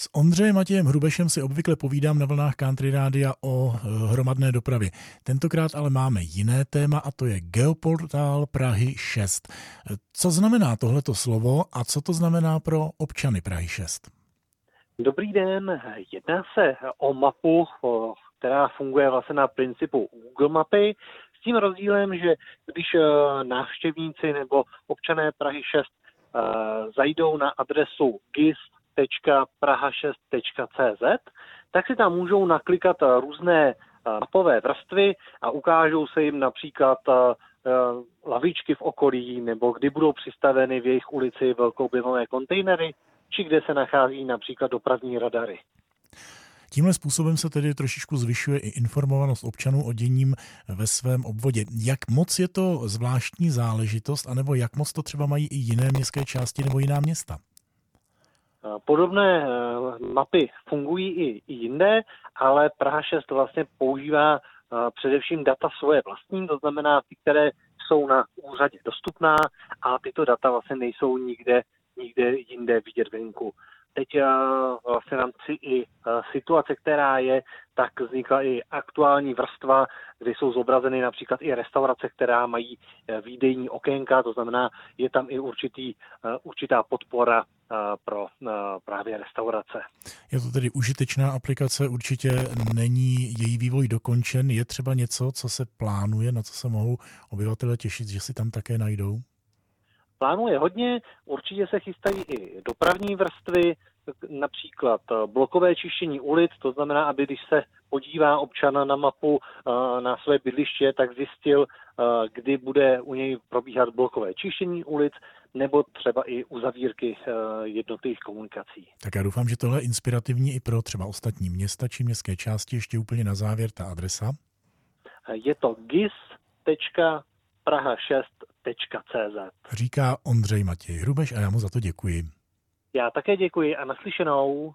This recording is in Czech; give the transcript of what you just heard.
S Ondřejem Matějem Hrubešem si obvykle povídám na vlnách Country Rádia o eh, hromadné dopravě. Tentokrát ale máme jiné téma a to je Geoportál Prahy 6. Co znamená tohleto slovo a co to znamená pro občany Prahy 6? Dobrý den, jedná se o mapu, která funguje vlastně na principu Google mapy, s tím rozdílem, že když eh, návštěvníci nebo občané Prahy 6 eh, zajdou na adresu gis www.praha6.cz, tak si tam můžou naklikat různé mapové vrstvy a ukážou se jim například lavičky v okolí nebo kdy budou přistaveny v jejich ulici velkoobjemové kontejnery, či kde se nachází například dopravní radary. Tímhle způsobem se tedy trošičku zvyšuje i informovanost občanů o děním ve svém obvodě. Jak moc je to zvláštní záležitost, anebo jak moc to třeba mají i jiné městské části nebo jiná města? Podobné eh, mapy fungují i jinde, ale Praha 6 vlastně používá eh, především data svoje vlastní, to znamená ty, které jsou na úřadě dostupná a tyto data vlastně nejsou nikde, nikde jinde vidět venku. Teď eh, vlastně v rámci i eh, situace, která je, tak vznikla i aktuální vrstva, kde jsou zobrazeny například i restaurace, která mají eh, výdejní okénka, to znamená, je tam i určitý, určitá podpora pro právě restaurace. Je to tedy užitečná aplikace, určitě není její vývoj dokončen. Je třeba něco, co se plánuje, na co se mohou obyvatele těšit, že si tam také najdou? Plánuje hodně, určitě se chystají i dopravní vrstvy, například eh, blokové čištění ulic, to znamená, aby když se podívá občana na mapu eh, na své bydliště, tak zjistil, eh, kdy bude u něj probíhat blokové čištění ulic, nebo třeba i uzavírky jednotlivých komunikací. Tak já doufám, že tohle je inspirativní i pro třeba ostatní města či městské části. Ještě úplně na závěr ta adresa. Je to gis.praha6.cz. Říká Ondřej Matěj Hrubeš a já mu za to děkuji. Já také děkuji a naslyšenou.